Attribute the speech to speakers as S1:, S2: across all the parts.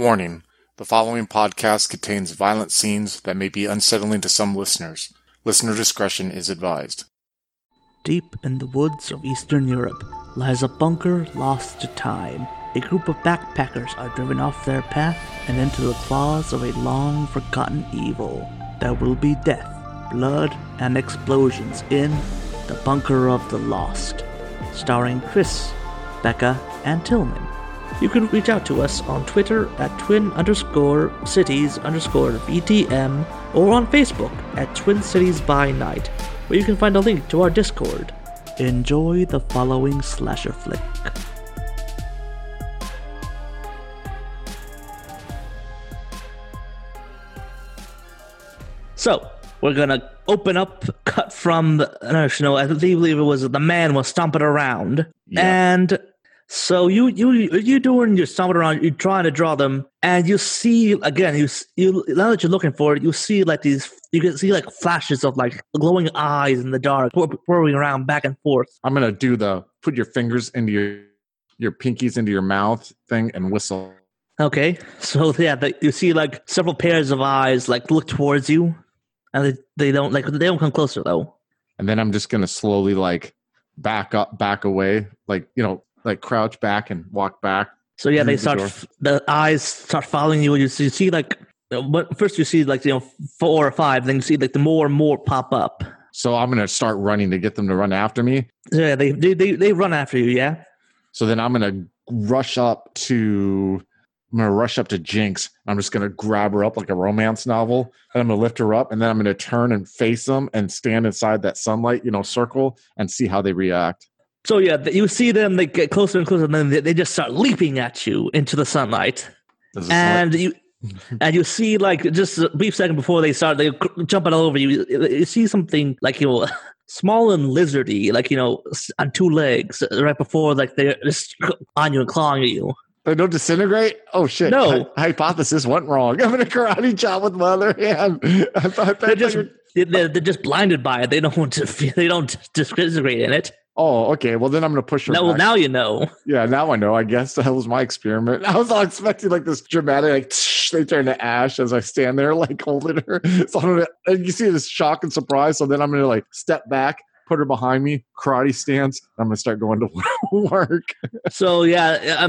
S1: Warning the following podcast contains violent scenes that may be unsettling to some listeners. Listener discretion is advised.
S2: Deep in the woods of Eastern Europe lies a bunker lost to time. A group of backpackers are driven off their path and into the claws of a long forgotten evil. There will be death, blood, and explosions in The Bunker of the Lost, starring Chris, Becca, and Tillman. You can reach out to us on Twitter at twin underscore cities underscore VTM or on Facebook at Twin Cities by Night, where you can find a link to our Discord. Enjoy the following slasher flick. So, we're gonna open up, cut from the, I don't know, I believe it was the man was stomping around,
S1: Yeah.
S2: and so you you you doing your stomping around, you're trying to draw them, and you see again, you you now that you're looking for it, you see like these, you can see like flashes of like glowing eyes in the dark, whir- whirling around back and forth.
S1: I'm to do the put your fingers into your your pinkies into your mouth thing and whistle.
S2: Okay, so yeah, the, you see like several pairs of eyes like look towards you, and they, they don't like they don't come closer though.
S1: And then I'm just to slowly like back up, back away, like, you know, like crouch back and walk back.
S2: So yeah, they
S1: the
S2: start f- the eyes start following you. You see, you see like what- first you see like you know four or five, then you see like the more and more pop up.
S1: So I'm going to start running to get them to run after me.
S2: Yeah, they they they, they run after you. Yeah.
S1: So then I'm gonna rush up to I'm gonna rush up to Jinx. I'm just gonna grab her up like a romance novel, and I'm gonna lift her up, and then I'm gonna turn and face them and stand inside that sunlight, you know, circle and see how they react.
S2: So yeah, you see them. They get closer and closer, and then they, they just start leaping at you into the sunlight. And you and you see like just a brief second before they start they jumping all over you you see something like you know small and lizardy like you know on two legs uh, right before like they're just on you and clawing at you
S1: they don't disintegrate? Oh shit!
S2: No.
S1: Hy- hypothesis went wrong. I'm in a karate chop with my other hand. I thought
S2: they're just they're, they're just blinded by it they don't want to feel, they don't disintegrate in it
S1: Oh, okay. Well, then I'm gonna push her.
S2: now, well
S1: back.
S2: now you know
S1: Yeah, now I know. I guess that was my experiment. I was all expecting like this dramatic, like they turn to ash as I stand there, like holding her. So I'm gonna, and you see this shock and surprise. So then I'm gonna like step back, put her behind me, karate stance. I'm gonna start going to work.
S2: so yeah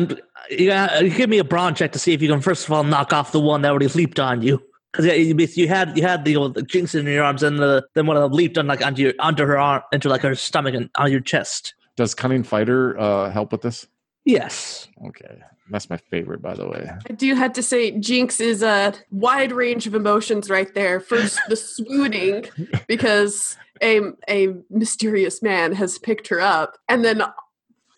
S2: you, gotta- give me a brawn check to see if you can first of all knock off the one that already leaped on you because yeah, you, you had you had the, uh, the jinx in your arms and the, then one of them leaped on like onto your onto her arm into like her stomach and on your chest.
S1: Does cunning fighter uh, help with this?
S2: Yes.
S1: Okay, that's my favorite, by the way.
S3: I do have to say, Jinx is a wide range of emotions right there. First, the swooning because a a mysterious man has picked her up, and then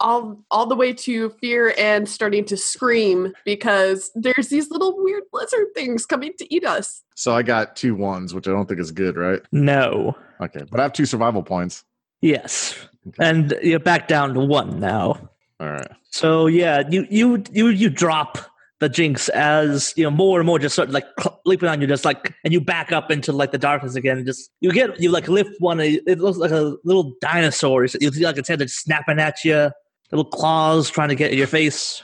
S3: all all the way to fear and starting to scream because there's these little weird lizard things coming to eat us.
S1: So I got two ones, which I don't think is good, right?
S2: No.
S1: Okay, but I have two survival points.
S2: Yes.
S1: Okay.
S2: And you're back down to one now.
S1: All right.
S2: So yeah, you you you you drop the jinx as you know more and more just start like leaping on you, just like and you back up into like the darkness again. And just you get you like lift one. It looks like a little dinosaur. You see like its head just snapping at you, little claws trying to get at your face.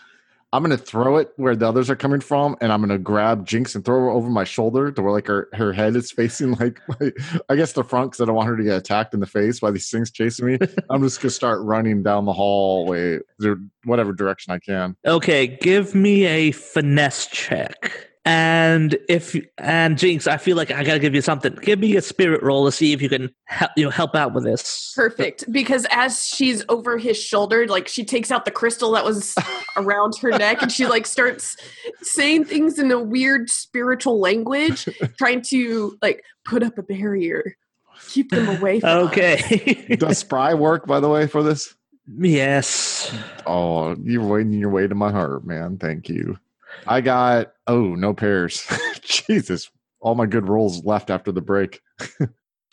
S1: I'm gonna throw it where the others are coming from, and I'm gonna grab Jinx and throw her over my shoulder to where like her, her head is facing like, like I guess the front because I don't want her to get attacked in the face by these things chasing me. I'm just gonna start running down the hallway, whatever direction I can.
S2: Okay, give me a finesse check. And if and Jinx, I feel like I gotta give you something. Give me a spirit roll to see if you can help you know, help out with this.
S3: Perfect. Because as she's over his shoulder, like she takes out the crystal that was around her neck and she like starts saying things in a weird spiritual language, trying to like put up a barrier, keep them away from us.
S2: Okay.
S1: Does spry work, by the way, for this?
S2: yes.
S1: Oh, you're waiting your way to my heart, man. Thank you. I got oh no pairs. Jesus, all my good rolls left after the break.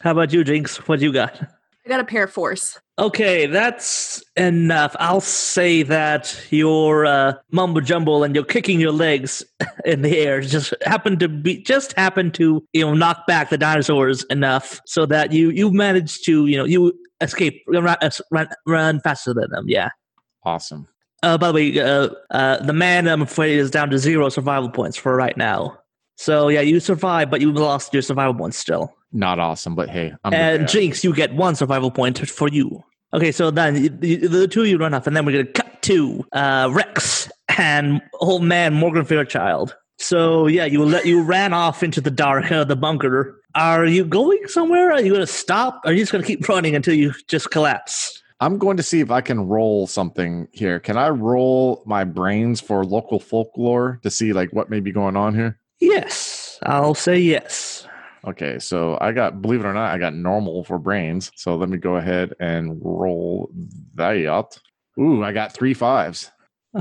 S2: How about you, Jinx? What you got?
S3: I got a pair of force.
S2: Okay, that's enough. I'll say that your uh, mumbo jumbo and you're kicking your legs in the air just happened to be just happened to you know knock back the dinosaurs enough so that you you managed to you know you escape run run, run faster than them. Yeah.
S1: Awesome.
S2: Uh, by the way, uh, uh, the man, I'm afraid, is down to zero survival points for right now. So yeah, you survived, but you lost your survival points still.
S1: Not awesome, but hey, I'm
S2: and. Jinx, you get one survival point for you. Okay, so then you- you- the two of you run off, and then we're gonna cut to uh, Rex and old man Morgan Fairchild. So yeah, you let you ran off into the dark of the bunker. Are you going somewhere? Are you gonna stop? Are you just gonna keep running until you just collapse?
S1: I'm going to see if I can roll something here. Can I roll my brains for local folklore to see like what may be going on here?
S2: Yes, I'll say yes.
S1: Okay, so I got, believe it or not, I got normal for brains. So let me go ahead and roll that. Out. Ooh, I got three fives.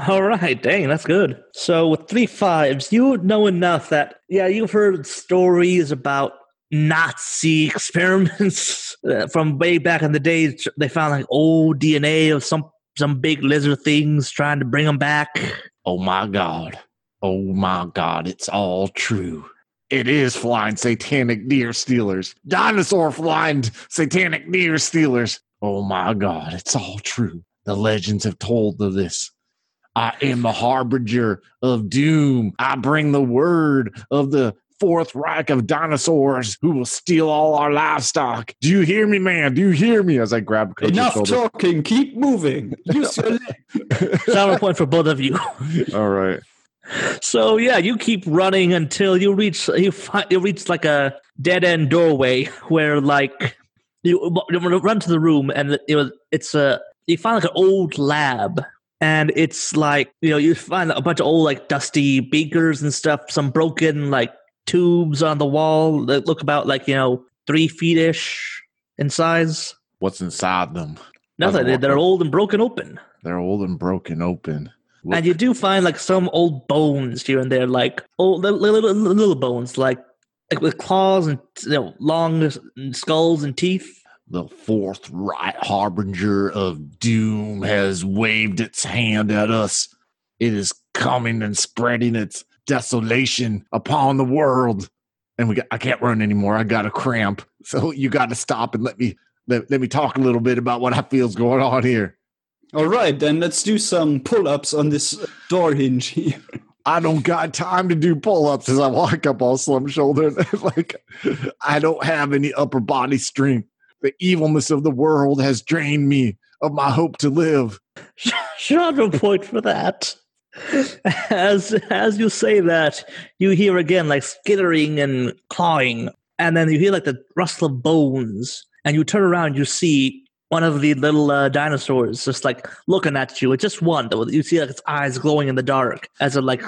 S2: All right, dang, that's good. So with three fives, you know enough that yeah, you've heard stories about Nazi experiments uh, from way back in the days. They found like old DNA of some some big lizard things, trying to bring them back.
S1: Oh my God. Oh my God. It's all true. It is flying satanic deer stealers. Dinosaur flying satanic deer stealers. Oh my God. It's all true. The legends have told of this. I am the harbinger of doom. I bring the word of the Fourth Reich of dinosaurs who will steal all our livestock. Do you hear me, man? Do you hear me? As I grab Coach's
S4: Enough
S1: shoulder.
S4: talking. Keep moving. Use your leg.
S2: Sour point for both of you.
S1: all right.
S2: So yeah, you keep running until you reach you find you reach like a dead end doorway where like you, you run to the room and it was it's a you find like an old lab and it's like you know you find a bunch of old like dusty beakers and stuff, some broken like tubes on the wall that look about like you know three feet ish in size.
S1: What's inside them?
S2: Nothing. They're, they're old and broken open.
S1: They're old and broken open. Look-
S2: And you do find like some old bones here and there, like old little, little, little bones, like like with claws and you know long skulls and teeth.
S1: the Fourth Reich harbinger of doom has waved its hand at us. It is coming and spreading its desolation upon the world. And we got, I can't run anymore. I got a cramp. So you got to stop and let me let, let me talk a little bit about what I feel's going on here.
S4: All right, then let's do some pull-ups on this door hinge here.
S1: I don't got time to do pull-ups as I walk up all slum shouldered. like I don't have any upper body strength. The evilness of the world has drained me of my hope to live.
S2: Shadow point for that. As as you say that, you hear again like skittering and clawing, and then you hear like the rustle of bones, and you turn around, you see one of the little uh, dinosaurs just like looking at you. It's just one though. You see like its eyes glowing in the dark as it like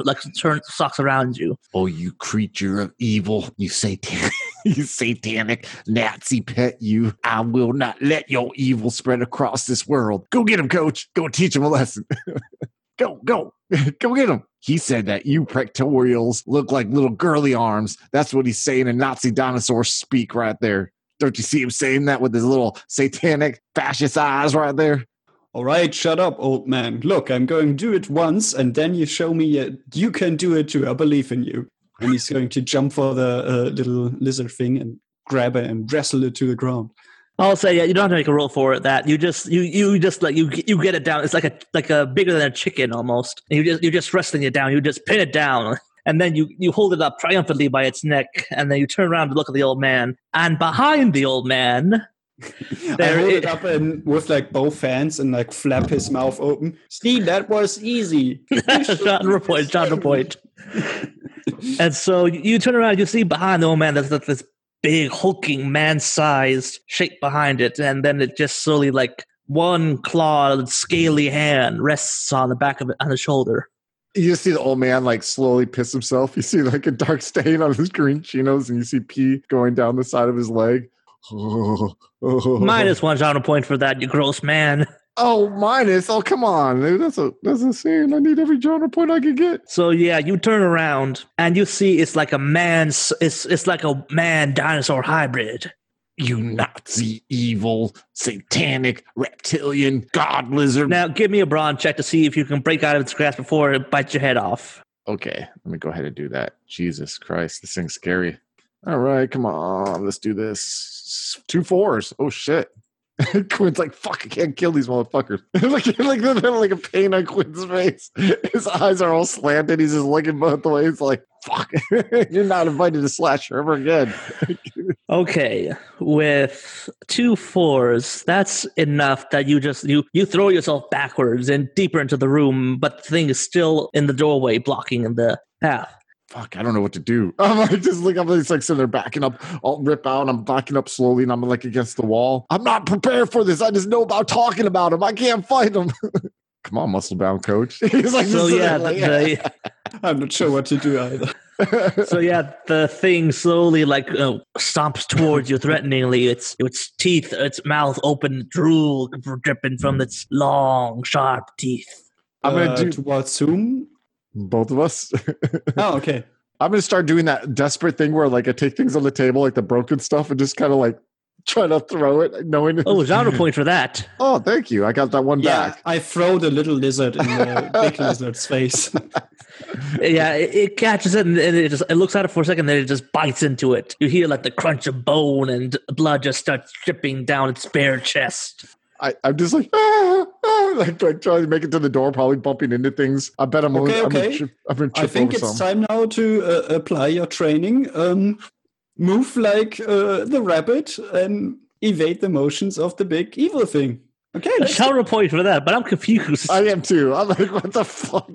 S2: like turns socks around you.
S1: Oh, you creature of evil, you satanic, you satanic Nazi pet, you. I will not let your evil spread across this world. Go get him, coach. Go teach him a lesson. go, go, go get him. He said that you prectorials look like little girly arms. That's what he's saying in Nazi dinosaur speak right there. Don't you see him saying that with his little satanic fascist eyes right there?
S4: All right, shut up, old man. Look, I'm going to do it once, and then you show me uh, you can do it too. I believe in you. And he's going to jump for the uh, little lizard thing and grab it and wrestle it to the ground.
S2: I'll say yeah. You don't have to make a roll for it. That you just you you just like you you get it down. It's like a like a bigger than a chicken almost. And you just you're just wrestling it down. You just pin it down, and then you you hold it up triumphantly by its neck, and then you turn around to look at the old man. And behind the old man,
S4: I
S2: There
S4: hold
S2: i-
S4: it up and with like both hands and like flap his mouth open. Steve, that was easy.
S2: genre point, genre point. And so you turn around, you see behind the old man, there's this big hulking man-sized shape behind it, and then it just slowly like one clawed, scaly hand rests on the back of it on the shoulder.
S1: You just see the old man like slowly piss himself. You see like a dark stain on his green chinos, and you see pee going down the side of his leg.
S2: Minus one genre point for that, you gross man.
S1: Oh, minus. Oh, come on, dude. That's a that's a scene. I need every genre point I can get.
S2: So yeah, you turn around and you see it's like a man's it's it's like a man dinosaur hybrid.
S1: You Nazi, evil, satanic, reptilian, god lizard.
S2: Now give me a brawn check to see if you can break out of its grasp before it bites your head off.
S1: Okay, let me go ahead and do that. Jesus Christ, this thing's scary. All right, come on, let's do this. Two fours. Oh shit. Quinn's like, fuck, I can't kill these motherfuckers. like, like, like a pain on Quinn's face. His eyes are all slanted. He's just looking both ways, like, fuck, you're not invited to slash her ever again.
S2: Okay, with two fours, that's enough that you just you you throw yourself backwards and deeper into the room, but the thing is still in the doorway, blocking in the path.
S1: Fuck, I don't know what to do. I'm like, just like, I'm just like sitting there backing up. I'll rip out. I'm backing up slowly and I'm like against the wall. I'm not prepared for this. I just know about talking about him. I can't fight him. Come on, muscle bound coach. He's like,
S2: So yeah,
S1: there like,
S2: the,
S4: I'm not sure what to do either.
S2: so yeah, the thing slowly like uh, stomps towards you threateningly. Its its teeth, its mouth open, drool dripping from its long, sharp teeth.
S1: I'm gonna
S4: Uh,
S1: do
S4: towards whom?
S1: Both of us.
S4: Oh, okay.
S1: I'm gonna start doing that desperate thing where like I take things on the table, like the broken stuff, and just kind of like try to throw it, knowing.
S2: Oh, genre point for that.
S1: Oh, thank you. I got that one
S4: Yeah,
S1: back.
S4: I throw the little lizard in the big lizard's face.
S2: Yeah, it, it catches it and and it just it looks at it for a second, then it just bites into it. You hear like the crunch of bone and blood just starts dripping down its bare chest.
S1: I, I'm just like, ah, like, like trying to make it to the door, probably bumping into things. I bet I'm.
S4: Okay,
S1: I'm
S4: okay.
S1: I'm gonna
S4: I think it's
S1: some.
S4: time now to uh, apply your training. Um, move like uh, the rabbit and evade the motions of the big evil thing. Okay, let's
S2: Genre point for that, but I'm confused.
S1: I am too. I'm like, what the fuck?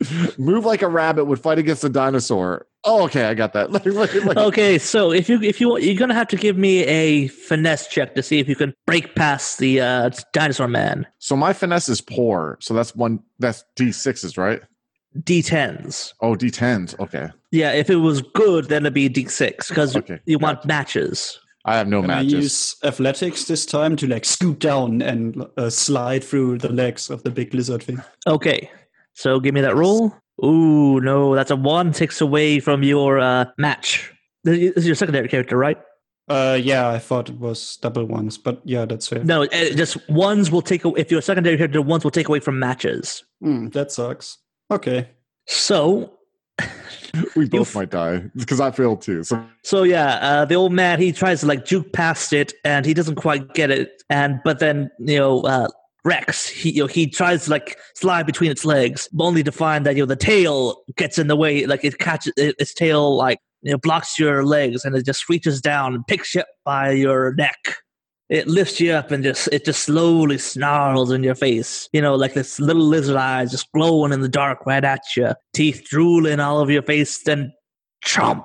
S1: Move like a rabbit would fight against a dinosaur. Oh, okay, I got that. Like, like,
S2: Okay, so if you if you you're gonna have to give me a finesse check to see if you can break past the uh, dinosaur man.
S1: So my finesse is poor. So that's one. That's D sixes, right?
S2: D10s.
S1: Oh, D tens. Okay,
S2: Yeah, if it was good, then it'd be D6 because
S1: Okay,
S2: you want matches.
S1: I have no
S4: Can I use athletics this time to like scoot down and uh, slide through the legs of the big lizard thing?
S2: Okay, so give me that roll. Ooh, no, that's a one takes away from your uh, match. This is your secondary character, right?
S4: Uh, yeah, I thought it was double ones, but yeah, that's fair.
S2: No, uh, just ones will take away. If you're a secondary character, ones will take away from matches.
S4: Hmm, that sucks. Okay.
S2: So,
S1: we both might die because I failed too. So
S2: so yeah, uh, the old man he tries to like juke past it, and he doesn't quite get it. And but then you know, uh, Rex, he you know, he tries to like slide between its legs, only to find that you know the tail gets in the way. Like it catches it, its tail, like you know, blocks your legs, and it just reaches down and picks you up by your neck. It lifts you up and just it just slowly snarls in your face. You know, like this little lizard eyes just glowing in the dark right at you, teeth drooling all over your face, then chomp.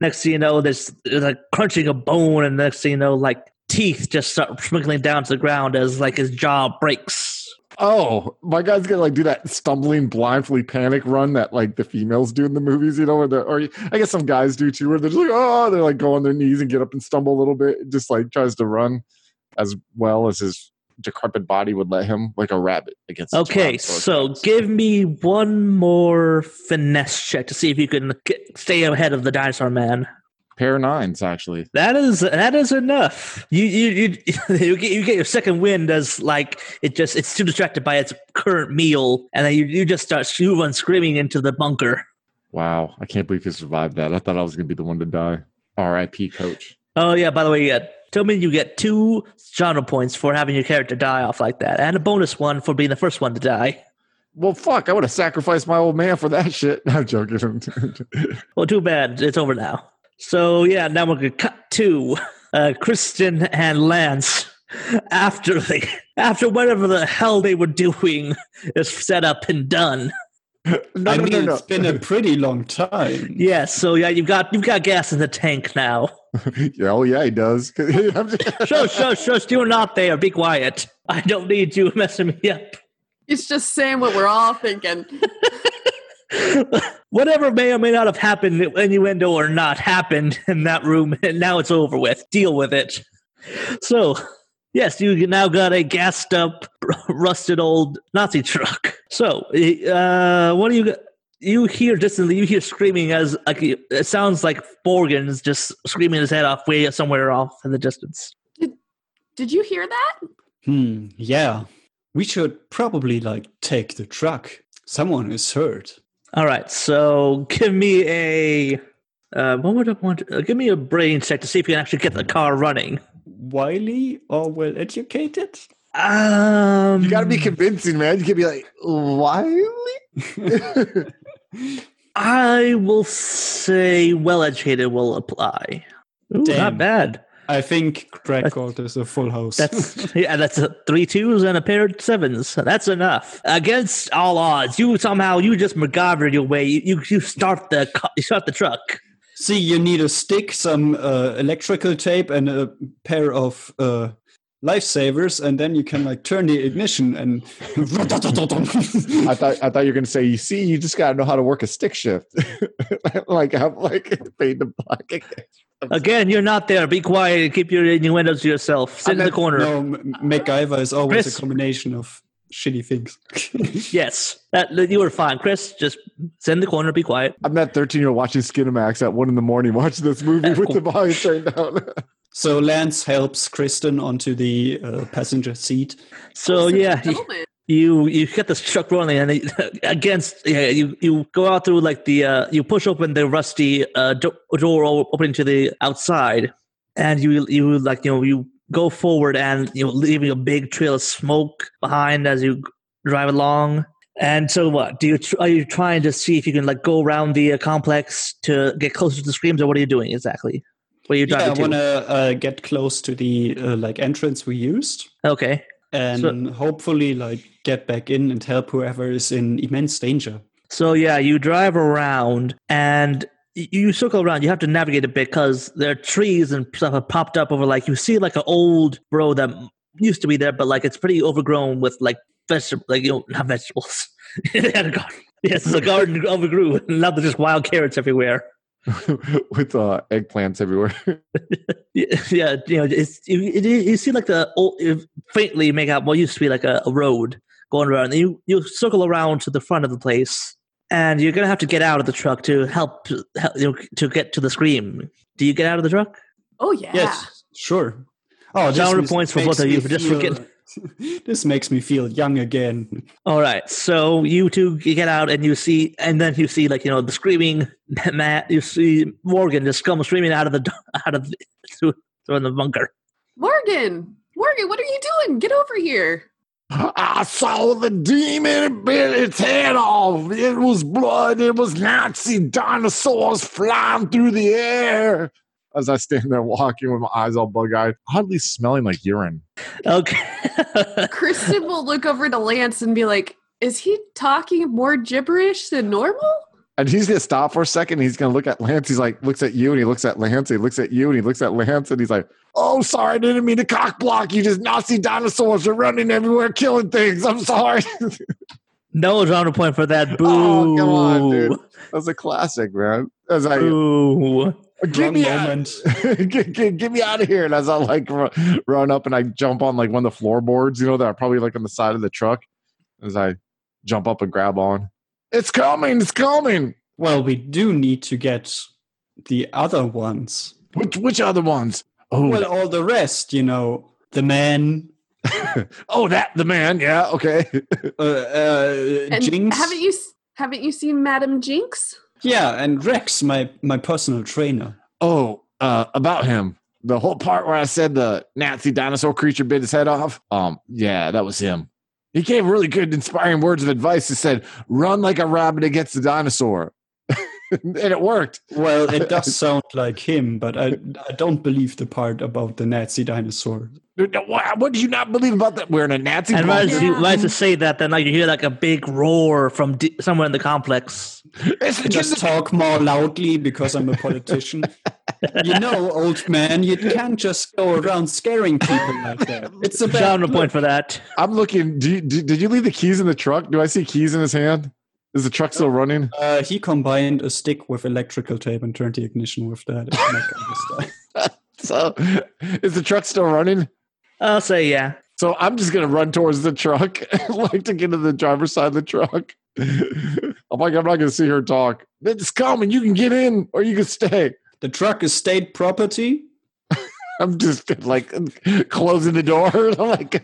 S2: Next thing you know, there's, there's like crunching a bone, and next thing you know, like teeth just start sprinkling down to the ground as like his jaw breaks.
S1: Oh, my guy's gonna like do that stumbling, blindly panic run that like the females do in the movies, you know, where the or I guess some guys do too, where they're just like, oh, they're like go on their knees and get up and stumble a little bit, just like tries to run as well as his decrepit body would let him, like a rabbit against.
S2: Okay, so give me one more finesse check to see if you can get, stay ahead of the dinosaur man.
S1: Pair of nines actually.
S2: That is that is enough. You you you you get you get your second wind as like it just it's too distracted by its current meal, and then you, you just start you run screaming into the bunker.
S1: Wow, I can't believe he survived that. I thought I was gonna be the one to die. R.I.P. Coach.
S2: Oh yeah, by the way, yeah, tell me you get two genre points for having your character die off like that, and a bonus one for being the first one to die.
S1: Well, fuck, I would have sacrificed my old man for that shit. I'm joking.
S2: Well, too bad it's over now. So yeah, now we're gonna cut to uh, Kristen and Lance after the after whatever the hell they were doing is set up and done.
S1: no,
S4: I
S1: no,
S4: mean,
S1: no, no.
S4: it's been a pretty long time.
S2: Yes, so yeah, you've got you've got gas in the tank now.
S1: yeah, oh yeah, he does. I'm just-
S2: Shush, shush, shush! You're not there. Be quiet. I don't need you messing me up.
S3: He's just saying what we're all thinking.
S2: Whatever may or may not have happened, innuendo or not, happened in that room, and now it's over with. Deal with it. So, yes, you now got a gassed up, rusted old Nazi truck. So, uh, what do you you hear distantly? You hear screaming as like it sounds like Morgan's just screaming his head off way somewhere off in the distance.
S3: Did you hear that?
S4: Hmm, yeah. We should probably like take the truck. Someone is hurt.
S2: All right, so give me a uh, what would I want? Uh, give me a brain check to see if you can actually get the car running.
S4: wily or well educated?
S2: Um,
S1: You got to be convincing, man. You can be like, Wiley?
S2: I will say well educated will apply. Ooh,
S4: Damn.
S2: not bad.
S4: I think Greg Gold is a full house.
S2: That's yeah, that's a three twos and a pair of sevens. That's enough. Against all odds, you somehow you just MacGyvered your way. You, you you start the cu- you start the truck.
S4: See, you need a stick, some uh, electrical tape, and a pair of uh, lifesavers, and then you can like turn the ignition and.
S1: I thought I thought you were gonna say, you see, you just gotta know how to work a stick shift. like I'm like fade to black.
S2: Again, you're not there. Be quiet and keep your innuendos to yourself. Sit in the corner.
S4: no, M- MacGyver is always
S2: Chris.
S4: a combination of shitty things.
S2: Yes, that, you were fine, Chris. Just sit in the corner. Be quiet.
S1: I'm that 13 year old watching Skinamax at one in the morning, watching this movie with the volume turned down.
S4: So Lance helps Kristen onto the uh, passenger seat.
S2: So
S3: Such a
S2: yeah, you, you you get the truck rolling, and it, against yeah, you you go out through like the uh, you push open the rusty uh, do- door opening to the outside, and you you like you know you go forward and you know leaving a big trail of smoke behind as you drive along. And so, what do you tr- are you trying to see if you can like go around the uh, complex to get closer to the screams, or what are you doing exactly? Are you
S4: Yeah, I want
S2: to?
S4: to uh, get close to the uh, like entrance we used,
S2: Okay,
S4: and hopefully like get back in and help whoever is in immense danger.
S2: So yeah, you drive around and you circle around. You have to navigate a bit because there are trees and stuff have popped up over. Like you see like an old road that used to be there, but like it's pretty overgrown with like vegetables, like you know, not vegetables. it had a garden. Yes, it's a garden overgrew. Now there's just wild carrots everywhere.
S1: with uh, eggplants everywhere.
S2: Yeah, yeah, you know, it's you, it, you see like the old, you faintly make out what used to be like a, a road going around. And you you circle around to the front of the place, and you're gonna have to get out of the truck to help, help you know, to get to the scream. Do you get out of the truck?
S3: Oh yeah.
S4: Yes, sure. Oh,
S2: Genre
S4: makes-
S2: points for both of you for just
S4: feel-
S2: forgetting.
S4: this makes me feel young again.
S2: All right, so you two you get out and you see, and then you see like you know the screaming Matt. You see Morgan just come screaming out of the out of the, through, through the bunker.
S3: Morgan, Morgan, what are you doing? Get over here.
S1: I saw the demon bit its head off. It was blood. It was Nazi dinosaurs flying through the air. As I stand there walking with my eyes all bug eyed, oddly smelling like urine.
S2: Okay.
S3: Kristen will look over to Lance and be like, "Is he talking more gibberish than normal?"
S1: And he's gonna stop for a second. He's gonna look at Lance. He's like, looks at you, and he looks at Lance. He looks at you, and he looks at Lance, and he's like, "Oh, sorry, I didn't mean to cock block you. Just Nazi dinosaurs are running everywhere, killing things. I'm sorry."
S2: no genre point for that. Boo.
S1: Oh, come on, dude. That's a classic, man. As I
S2: Boo.
S1: Get
S4: Wrong
S1: me out, get, get, get me out of here, and as I like run, run up and I jump on like one of the floorboards, you know, that are probably like on the side of the truck. As I jump up and grab on, it's coming, it's coming.
S4: Well, we do need to get the other ones.
S1: Which which other ones? Oh,
S4: Well, all the rest, you know, the man,
S1: oh, that the man. Yeah, okay.
S4: uh, uh,
S3: And
S4: Jinx.
S3: haven't you haven't you seen Madam Jinx?
S4: Yeah, and Rex, my my personal trainer.
S1: Oh, uh, about him. The whole part where I said the Nazi dinosaur creature bit his head off. Um, yeah, that was him. He gave really good, inspiring words of advice. He said, "Run like a rabbit against the dinosaur," and it worked.
S4: Well, it does sound like him, but I I don't believe the part about the Nazi dinosaur.
S1: What, did you not believe about that? We're in a Nazi.
S2: And right as, you, right as you say that, then like you hear like a big roar from d- somewhere in the complex.
S1: It's
S4: Just
S1: just
S4: talk more loudly because I'm a politician. you know, old man, you can't just go around scaring people like that. It's a bad
S2: Genre
S4: look.
S2: point for that.
S1: I'm looking. Do you, do, did you leave the keys in the truck? Do I see keys in his hand? Is the truck still running?
S4: Uh, he combined a stick with electrical tape and turned the ignition with that. It's not gonna start.
S1: So, is the truck still running?
S2: I'll say yeah.
S1: So I'm just gonna run towards the truck, like to get to the driver's side of the truck. I'm like, I'm not gonna see her talk. It's coming. You can get in or you can stay.
S4: the truck is state property.
S1: I'm just like closing the door, I'm like,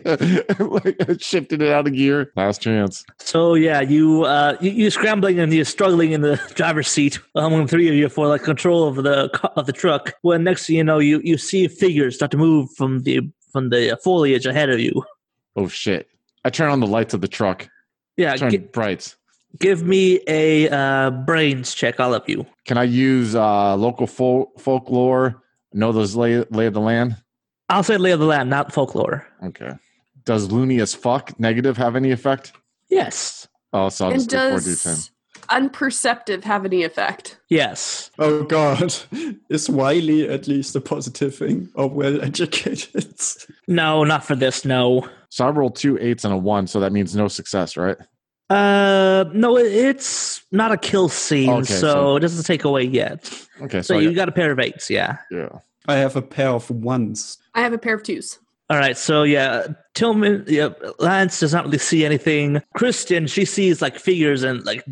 S1: like shifting it out of gear. Last chance.
S2: So yeah, you uh, you, you're scrambling and you're struggling in the driver's seat among three of you for like control of the of the truck. When next thing you know, you you see figures start to move from the from the foliage ahead of you.
S1: Oh shit! I turn on the lights of the truck.
S2: Yeah,
S1: Turn
S2: gi-
S1: brights.
S2: give me a uh, brains check, all of you.
S1: Can I use uh, local fol- folklore? Know those lay, lay of the land?
S2: I'll say lay of the land, not folklore.
S1: Okay. Does loony as fuck negative have any effect?
S2: Yes,
S1: Oh, so I'll
S3: and
S1: just do 4d10.
S3: does unperceptive have any effect?
S2: yes.
S4: Oh God, is wily at least a positive thing or well educated?
S2: No, not for this. No.
S1: So I rolled two eights and a one, so that means no success, right?
S2: Uh, no, it's not a kill scene,
S1: Okay,
S2: so,
S1: so-
S2: it doesn't take away yet.
S1: Okay,
S2: So
S1: so,
S2: you
S1: got-
S2: got a pair of eights, yeah.
S1: yeah.
S4: I have a pair of ones.
S3: I have a pair of twos.
S2: All right, so yeah, Tillman, yeah, Lance does not really see anything. Kristen, she sees like figures and like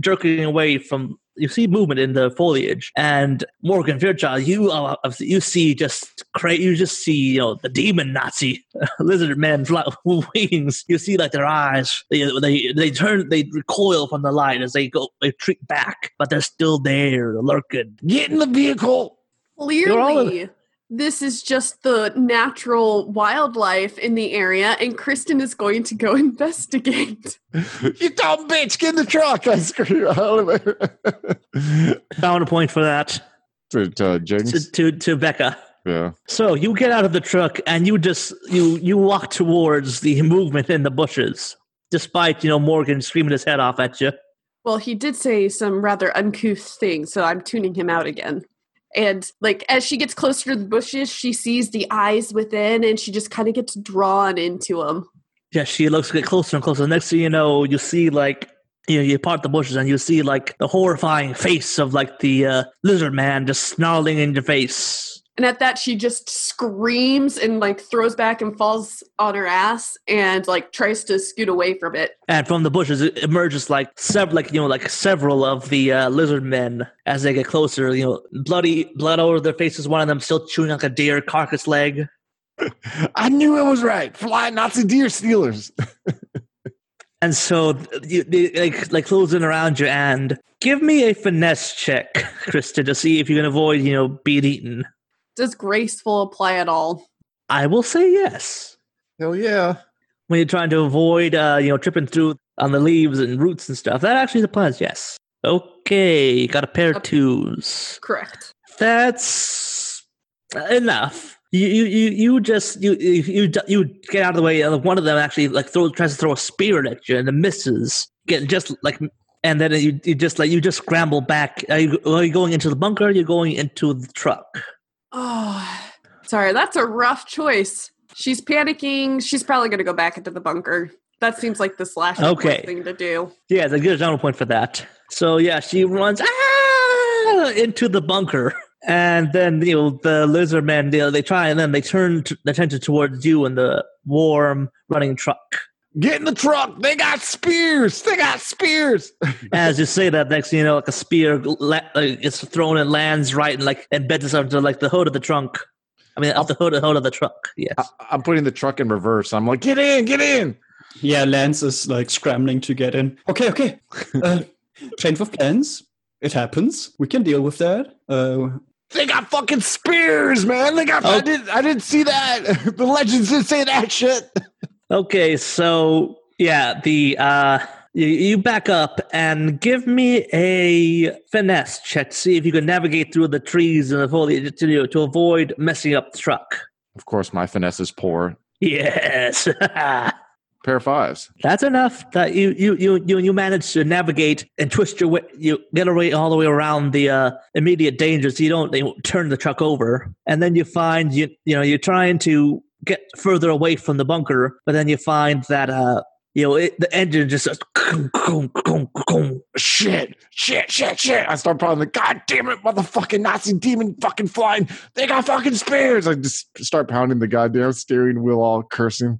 S2: jerking away from. You see movement in the foliage, and Morgan Fairchild, you uh, you see just cra- You just see you know the demon Nazi lizard men fly, wings. You see like their eyes. They they they turn. They recoil from the light as they go. They treat back, but they're still there, lurking.
S1: Get in the vehicle.
S3: Clearly, this is just the natural wildlife in the area, and Kristen is going to go investigate.
S1: You dumb bitch, get in the truck. I scream
S2: Found a point for that
S1: to, to
S2: to to, to Becca.
S1: Yeah.
S2: So you get out of the truck and you just you you walk towards the movement in the bushes, despite you know Morgan screaming his head off at you.
S3: Well, he did say some rather uncouth things, so I'm tuning him out again. And like as she gets closer to the bushes, she sees the eyes within, and she just kind of gets drawn into them.
S2: Yeah, she looks get closer and closer. Next thing you know, you see like you know, you part the bushes and you see like the horrifying face of like the uh, lizard man just snarling in your face.
S3: And at that, she just screams and like throws back and falls on her ass and like tries to scoot away from it.
S2: And from the bushes it emerges like several, like you know, like several of the uh, lizard men as they get closer. You know, bloody blood all over their faces. One of them still chewing like a deer carcass leg.
S1: I knew it was right. Flying Nazi deer stealers.
S2: And so you, they like like closing around you and give me a finesse check, Krista, to see if you can avoid, you know, being eaten.
S3: Does graceful apply at all?
S2: I will say yes.
S1: Hell yeah.
S2: When you're trying to avoid uh, you know, tripping through on the leaves and roots and stuff, that actually applies, yes. Okay, got a pair of twos.
S3: Correct.
S2: That's enough. You you you, you just you you you you get out of the way. and One of them actually like throw tries to throw a spear at you and it misses. Get just like and then you you just like you just scramble back. Are you, are you going into the bunker? Or are you going into the truck?
S3: Oh, sorry, that's a rough choice. She's panicking. She's probably going to go back into the bunker. That seems like the slash
S2: Okay.
S3: thing to do.
S2: Yeah, get a general point for that. So yeah, she runs ah, into the bunker. And then you know the lizard men, you know, they try and then they turn t- their attention towards you and the warm running truck.
S1: Get in the truck. They got spears. They got spears.
S2: As you say that, next thing you know, like a spear la- like, gets thrown and lands right and like embeds itself into like the hood of the trunk. I mean, up the hood, hood of the truck. Yes.
S1: I, I'm putting the truck in reverse. I'm like, get in, get in.
S4: Yeah, Lance is like scrambling to get in. Okay, okay. Uh, change of plans. It happens. We can deal with that. Uh,
S1: They got fucking spears, man. They got. I
S2: Oh.
S1: didn't. I didn't see that. the legends didn't say that shit.
S2: Okay, so yeah, the uh you, you back up and give me a finesse check to see if you can navigate through the trees and the foliage to, to avoid messing up the truck.
S1: Of course, my finesse is poor.
S2: Yes.
S1: Pair of fives.
S2: That's enough that you you you you you manage to navigate and twist your way you get away all the way around the uh, immediate dangers. You don't they won't turn the truck over, and then you find you you know you're trying to get further away from the bunker, but then you find that uh you know it, the engine just starts
S1: Shit, shit, shit, shit. I start probably like, God damn it, motherfucking Nazi demon fucking flying. They got fucking spears. I just start pounding the goddamn steering wheel, all cursing.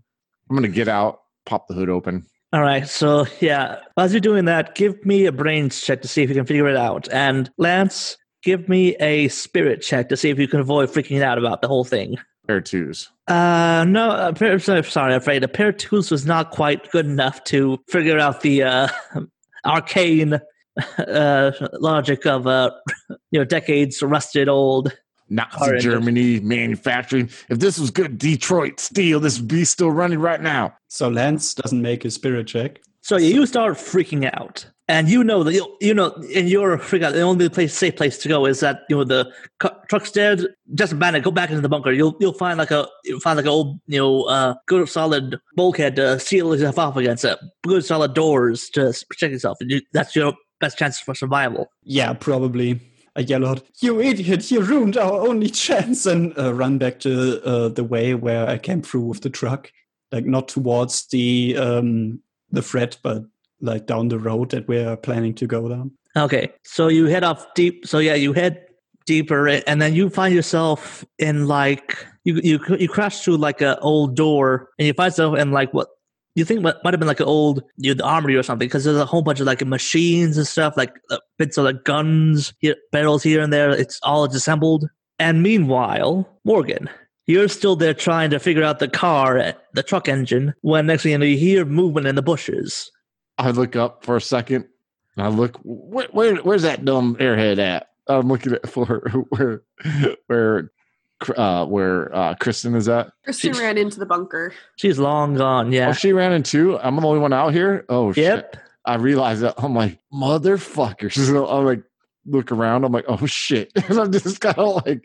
S1: I'm gonna get out, pop the hood open.
S2: All right, so yeah, as you're doing that, give me a brains check to see if you can figure it out, and Lance, give me a spirit check to see if you can avoid freaking out about the whole thing.
S1: Pair of twos.
S2: Uh, no, a pair, sorry, sorry, I'm afraid a pair of tools was not quite good enough to figure out the uh, arcane uh, logic of uh, you know decades rusted old.
S1: Nazi
S2: Car engine.
S1: Germany manufacturing. If this was good Detroit steel, this would be still running right now.
S4: So Lance doesn't make his spirit check.
S2: So you start freaking out, and you know that you, you know in your freak out, the only place safe place to go is that you know the truck's dead. Just abandon. it. Go back into the bunker. You'll you'll find like a you'll find like an old you know uh, good solid bulkhead to seal yourself off against. it. good solid doors to protect yourself. And you, that's your best chance for survival.
S4: Yeah, probably. I yell out, "You idiot! You ruined our only chance!" and uh, run back to uh, the way where I came through with the truck, like not towards the um, the fret, but like down the road that we're planning to go down.
S2: Okay, so you head off deep. So yeah, you head deeper, and then you find yourself in like you you you crash through like a old door, and you find yourself in like what you think what might have been like an old you know, the armory or something, because there's a whole bunch of like machines and stuff, like uh, bits of like guns, here, barrels here and there. It's all disassembled. And meanwhile, Morgan. You're still there trying to figure out the car, the truck engine, when next thing you know, you hear movement in the bushes.
S1: I look up for a second and I look where, where where's that dumb airhead at? I'm looking at for where where uh where uh Kristen is at.
S3: Kristen
S2: She's-
S3: ran into the bunker.
S2: She's long gone, yeah.
S1: Oh, she ran in too. I'm the only one out here. Oh shit.
S2: yep.
S1: I realized that I'm like, motherfuckers. So I'm like look around, I'm like, oh shit. And I just kind of like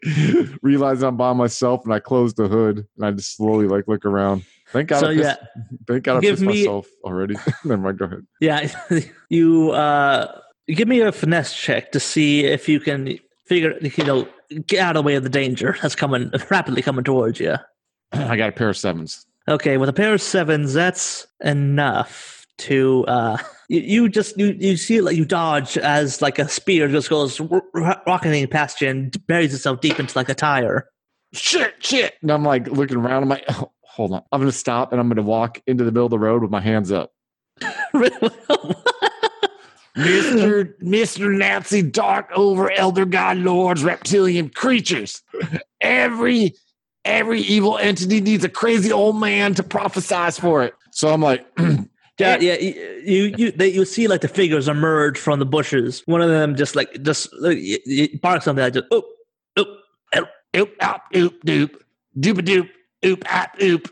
S1: realize I'm by myself and I close the hood and I just slowly like look around. Thank God
S2: So
S1: I pissed,
S2: yeah,
S1: thank God I
S2: give
S1: pissed
S2: me-
S1: myself already. Never mind, go ahead.
S2: yeah. you uh, give me a finesse check to see if you can figure, you know, get out of the way of the danger that's coming rapidly coming towards you.
S1: I got a pair of sevens.
S2: Okay, with a pair of sevens, that's enough to uh, you, you just you you see it like you dodge as like a spear just goes ro- ro- rocketing past you and buries itself deep into like a tire.
S1: Shit, shit. And I'm like looking around. I'm like, oh, hold on. I'm gonna stop and I'm gonna walk into the middle of the road with my hands up. Mr. Mr. Nazi Dark over Elder God Lords Reptilian creatures. Every every evil entity needs a crazy old man to prophesize for it. So I'm like,
S2: Yeah, yeah. You you they, you see like the figures emerge from the bushes. One of them just like just like, barks something like just oop oop.
S1: oop, oop, op, oop, doop, doop, doop, oop, at oop,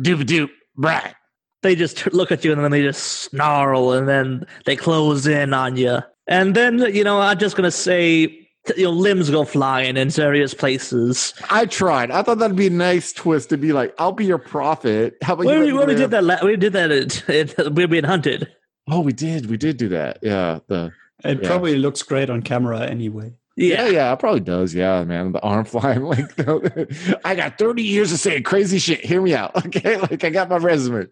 S1: doop, doop, right.
S2: They just look at you and then they just snarl and then they close in on you. And then you know I'm just gonna say your limbs go flying in various places.
S1: I tried. I thought that'd be a nice twist to be like, I'll be your prophet. How about
S2: We
S1: you?
S2: already, we
S1: me
S2: already
S1: live?
S2: did that. La- we did that. At, at, we're being hunted.
S1: Oh, we did. We did do that. Yeah. The
S4: It
S1: Yeah.
S4: probably looks great on camera anyway.
S1: Yeah,
S2: Yeah.
S1: yeah, it probably does. Yeah, man. The arm flying like I got 30 years of saying crazy shit. Hear me out. Okay. Like I got my resume.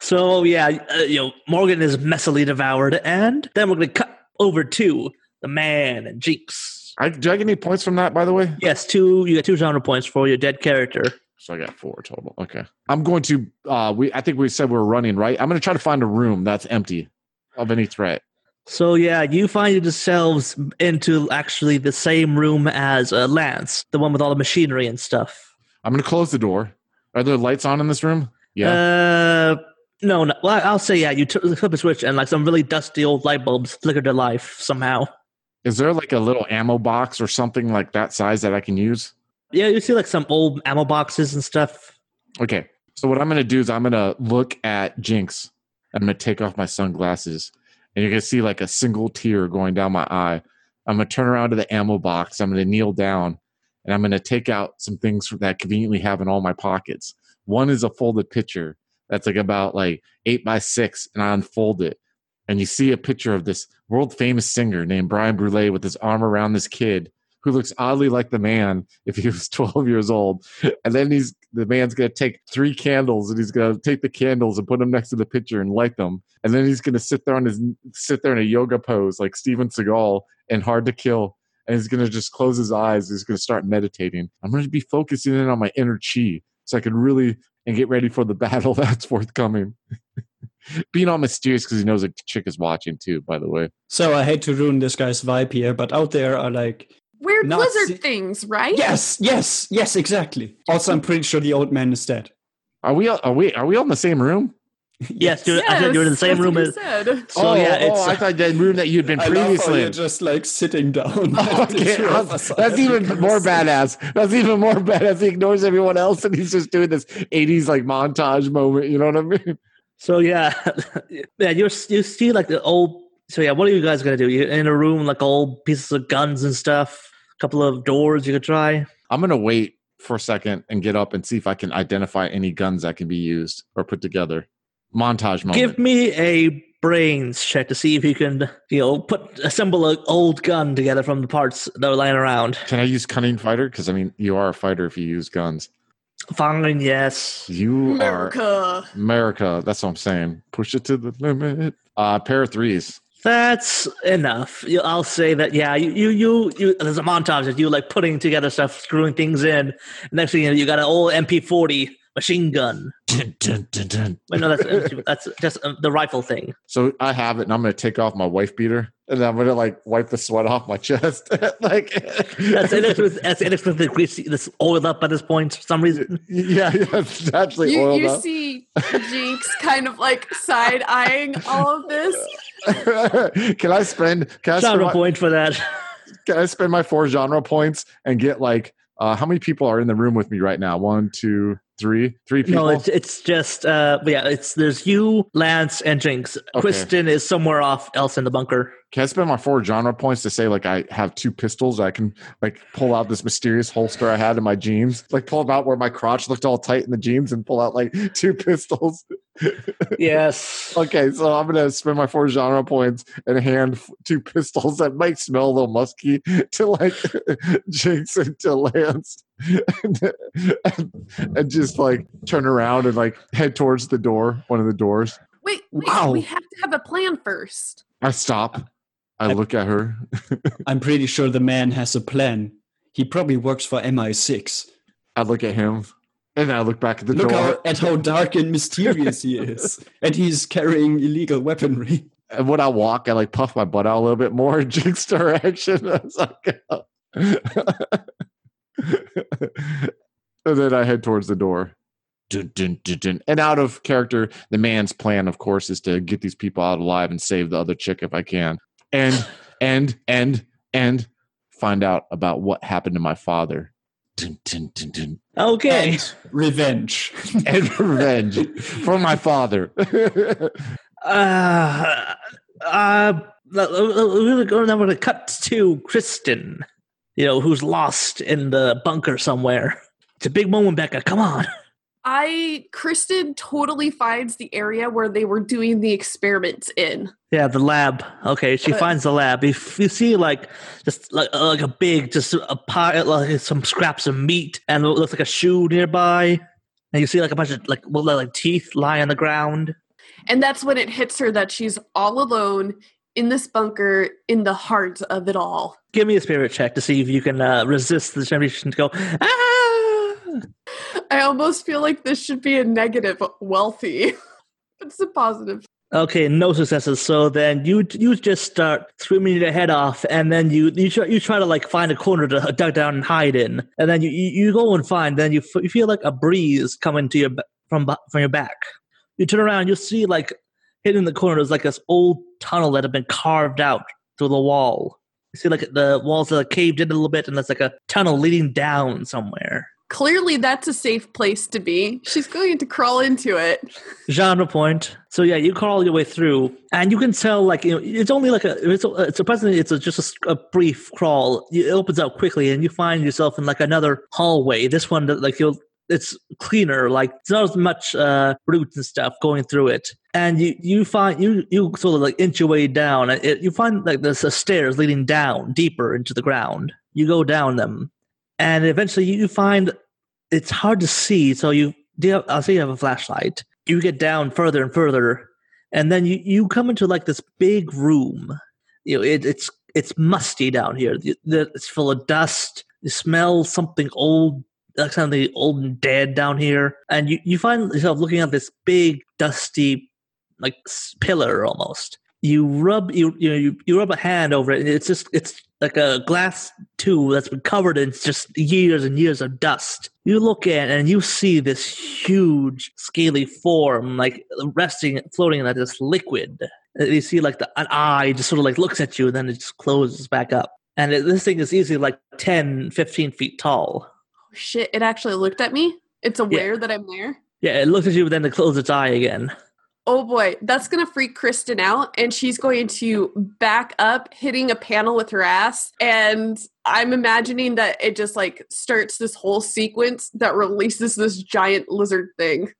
S2: so yeah, uh, you know Morgan is messily devoured, and then we're gonna cut over to the man and Jinx.
S1: I do I get any points from that, by the way?
S2: Yes, two. You get two genre points for your dead character.
S1: So I got four total. Okay. I'm going to uh we I think we said we are running, right? I'm gonna try to find a room that's empty of any threat.
S2: So yeah, you find yourselves into actually the same room as uh, Lance, the one with all the machinery and stuff.
S1: I'm gonna close the door. Are there lights on in this room? Yeah.
S2: Uh, no, no. Well, I'll say yeah. You t- flip a switch and like some really dusty old light bulbs flicker to life somehow.
S1: Is there like a little ammo box or something like that size that I can use?
S2: Yeah, you see like some old ammo boxes and stuff.
S1: Okay. So what I'm gonna do is I'm gonna look at Jinx. I'm gonna take off my sunglasses, and you're gonna see like a single tear going down my eye. I'm gonna turn around to the ammo box. I'm gonna kneel down, and I'm gonna take out some things that I conveniently have in all my pockets. One is a folded picture that's like about like eight by six, and I unfold it, and you see a picture of this world famous singer named Brian Brule with his arm around this kid who looks oddly like the man if he was 12 years old. And then he's the man's gonna take three candles and he's gonna take the candles and put them next to the picture and light them. And then he's gonna sit there on his sit there in a yoga pose like Steven Seagal and hard to kill. And he's gonna just close his eyes. He's gonna start meditating. I'm gonna be focusing in on my inner chi so I can really and get ready for the battle that's forthcoming. Being all mysterious because he knows a chick is watching too, by the way.
S4: So I hate to ruin this guy's vibe here, but out there are like
S3: Weird
S4: Nazi-
S3: lizard things, right?
S4: Yes, yes, yes, exactly. Also, I'm pretty sure the old man is dead.
S1: Are we? Are we? Are we all in the same room?
S2: Yes, you're, I said you're in the same room
S3: what you
S2: as.
S3: said.
S2: So yeah, oh, oh, it's
S1: oh, I thought that room that you'd been
S4: I love how
S1: previously.
S4: you're just like sitting down.
S1: Okay, that's, that's even more badass. That's even more badass. He ignores everyone else and he's just doing this 80s like montage moment. You know what I mean?
S2: So yeah, yeah, you you see like the old. So yeah, what are you guys gonna do? You're in a room like old pieces of guns and stuff. A couple of doors you could try.
S1: I'm going to wait for a second and get up and see if I can identify any guns that can be used or put together. Montage moment.
S2: Give me a brains check to see if you can, you know, put assemble an old gun together from the parts that are lying around.
S1: can I use cunning fighter? Because I mean, you are a fighter if you use guns.
S2: Fine, yes.
S1: You are
S3: America.
S1: America. That's what I'm saying. Push it to the limit. Uh, pair of threes.
S2: That's enough. I'll say that. Yeah, you, you, you, you. There's a montage of you like putting together stuff, screwing things in. Next thing you know, you got an old MP40 machine gun.
S1: Dun, dun, dun, dun.
S2: Wait, no, that's that's just uh, the rifle thing.
S1: So I have it, and I'm going to take off my wife beater, and then I'm going to like wipe the sweat off my chest. like,
S2: That's inexpensive. That's inexpensive grease. That's oiled up at this point for some reason.
S1: yeah, yeah, it's actually
S3: You,
S1: oiled
S3: you
S1: up.
S3: see Jinx kind of like side eyeing all of this.
S1: can I spend? Can I spend,
S2: Genre
S1: my,
S2: point for that.
S1: can I spend my four genre points and get like? Uh, how many people are in the room with me right now? One, two, three, three people.
S2: No, it's it's just uh, yeah. It's there's you, Lance, and Jinx.
S1: Okay.
S2: Kristen is somewhere off else in the bunker.
S1: Can I spend my four genre points to say like I have two pistols? I can like pull out this mysterious holster I had in my jeans, like pull them out where my crotch looked all tight in the jeans, and pull out like two pistols.
S2: Yes.
S1: okay, so I'm gonna spend my four genre points and hand f- two pistols that might smell a little musky to like Jinx and to Lance, and, and, and just like turn around and like head towards the door, one of the doors.
S3: Wait, wait,
S4: Wow.
S3: we have to have a plan first.
S1: I stop. I
S4: I-
S1: look at her.
S4: I'm pretty sure the man has a plan. He probably works for MI6.
S1: I look at him, and I look back at the
S4: Look
S1: door.
S4: how, at how dark and mysterious he is. And he's carrying illegal weaponry.
S1: And when I walk, I like puff my butt out a little bit more in Jinx direction as I oh. go. and then I head towards the door. Dun, dun, dun. And out of character, the man's plan, of course, is to get these people out alive and save the other chick if I can. And and and and find out about what happened to my father. Dun, dun, dun, dun.
S2: Okay.
S4: And revenge.
S1: And revenge for my father.
S2: Uh, uh, we're going to cut to Kristen, you know, who's lost in the bunker somewhere. It's a big moment, Becca. Come on.
S3: I Kristen totally finds the area where they were doing the experiments in.
S2: Yeah, the lab. Okay, she
S3: Uh,
S2: finds the lab. If you see like just like uh, like a big, just a pile, like some scraps of meat, and it looks like a shoe nearby, and you see like a bunch of like well, like teeth lie on the ground.
S3: And that's when it hits her that she's all alone in this bunker in the heart of it all.
S2: Give me a spirit check to see if you can uh, resist the temptation to go. Ah!
S3: I almost feel like this should be a negative wealthy. it's a positive.
S2: Okay, no successes. So then you you just start swimming your head off, and then you you try, you try to like find a corner to duck down and hide in, and then you you, go and find. Then you, f- you feel like a breeze coming to your from from your back. You turn around, you see like hidden in the corner is like this old tunnel that had been carved out through the wall. You see like the walls are caved in a little bit, and there's like a tunnel leading down somewhere.
S3: Clearly, that's a safe place to be. She's going to crawl into it.
S2: genre point. So yeah, you crawl your way through, and you can tell like you know it's only like a it's a, surprisingly it's a, just a brief crawl. It opens up quickly, and you find yourself in like another hallway. This one that like you'll it's cleaner, like it's not as much uh roots and stuff going through it. And you you find you you sort of like inch your way down, it, you find like there's a stairs leading down deeper into the ground. You go down them, and eventually you find it's hard to see. So you do. I'll say you have a flashlight. You get down further and further, and then you you come into like this big room. You know, it, it's it's musty down here. It's full of dust. You smell something old, like something old and dead down here, and you you find yourself looking at this big dusty like pillar almost. you rub you you know you, you rub a hand over it and it's just it's like a glass tube that's been covered in just years and years of dust. You look at it and you see this huge scaly form like resting floating in this liquid. And you see like the an eye just sort of like looks at you and then it just closes back up. And it, this thing is easily like 10 15 feet tall.
S3: Shit, it actually looked at me. It's aware that I'm there.
S2: yeah it looks at you but then it closes its eye again
S3: Oh boy, that's gonna freak Kristen out, and she's going to back up, hitting a panel with her ass. And I'm imagining that it just like starts this whole sequence that releases this giant lizard thing.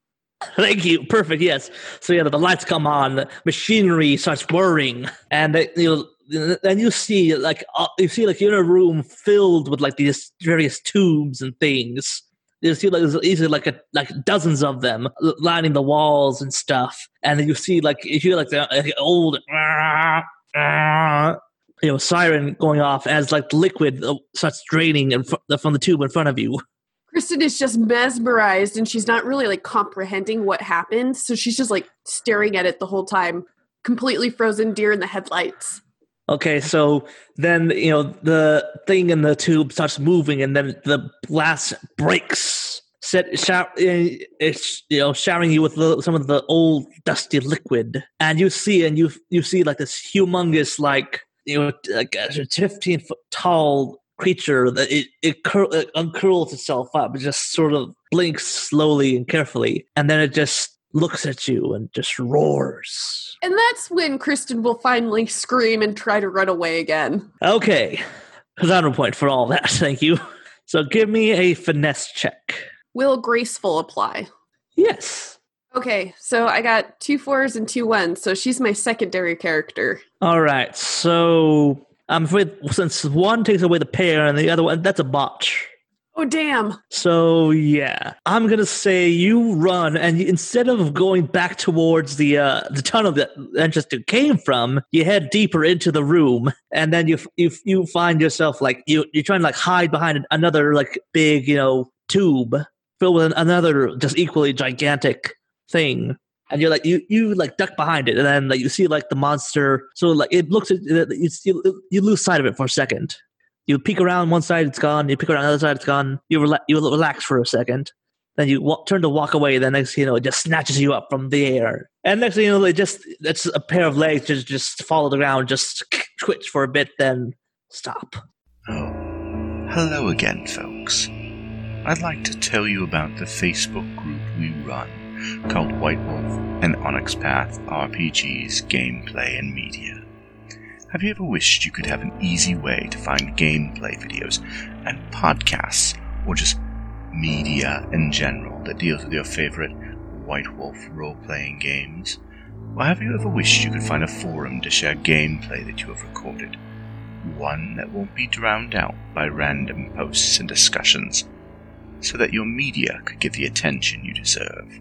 S2: Thank you. Perfect. Yes. So yeah, the lights come on, the machinery starts whirring, and you know, then you see like uh, you see like you're in a room filled with like these various tubes and things. You see like there's easily like a, like dozens of them lining the walls and stuff, and then you see like you hear like the like, old. You know, siren going off as like liquid uh, starts draining in fr- from the tube in front of you.
S3: Kristen is just mesmerized, and she's not really like comprehending what happened, so she's just like staring at it the whole time, completely frozen deer in the headlights.
S2: Okay, so then you know the thing in the tube starts moving, and then the glass breaks. Set, shower, eh, eh, it's you know showering you with some of the old dusty liquid, and you see and you you see like this humongous like you know like a fifteen foot tall creature that it it, cur- it uncurls itself up, it just sort of blinks slowly and carefully, and then it just looks at you and just roars.
S3: And that's when Kristen will finally scream and try to run away again.
S2: Okay, counter point for all that. Thank you. So give me a finesse check.
S3: Will graceful apply?
S2: Yes.
S3: Okay, so I got two fours and two ones, so she's my secondary character.
S2: All right. So I'm afraid since one takes away the pair and the other one that's a botch.
S3: Oh damn!
S2: So yeah, I'm gonna say you run, and instead of going back towards the uh, the tunnel that Manchester came from, you head deeper into the room, and then you you you find yourself like you you're trying to like hide behind another like big you know tube filled with another just equally gigantic thing. And you're like you you like duck behind it, and then like you see like the monster. So like it looks you you lose sight of it for a second, you peek around one side, it's gone. You peek around the other side, it's gone. You rela- you relax for a second. Then you turn to walk away. Then next, you know, it just snatches you up from the air. And next thing you know, it just it's a pair of legs just just fall to the ground, just twitch for a bit, then stop.
S5: Oh, hello again, folks. I'd like to tell you about the Facebook group we run called White Wolf and Onyx Path RPGs Gameplay and Media. Have you ever wished you could have an easy way to find gameplay videos and podcasts, or just media in general that deals with your favorite White Wolf role playing games? Or have you ever wished you could find a forum to share gameplay that you have recorded? One that won't be drowned out by random posts and discussions, so that your media could get the attention you deserve.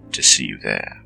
S5: to see you there.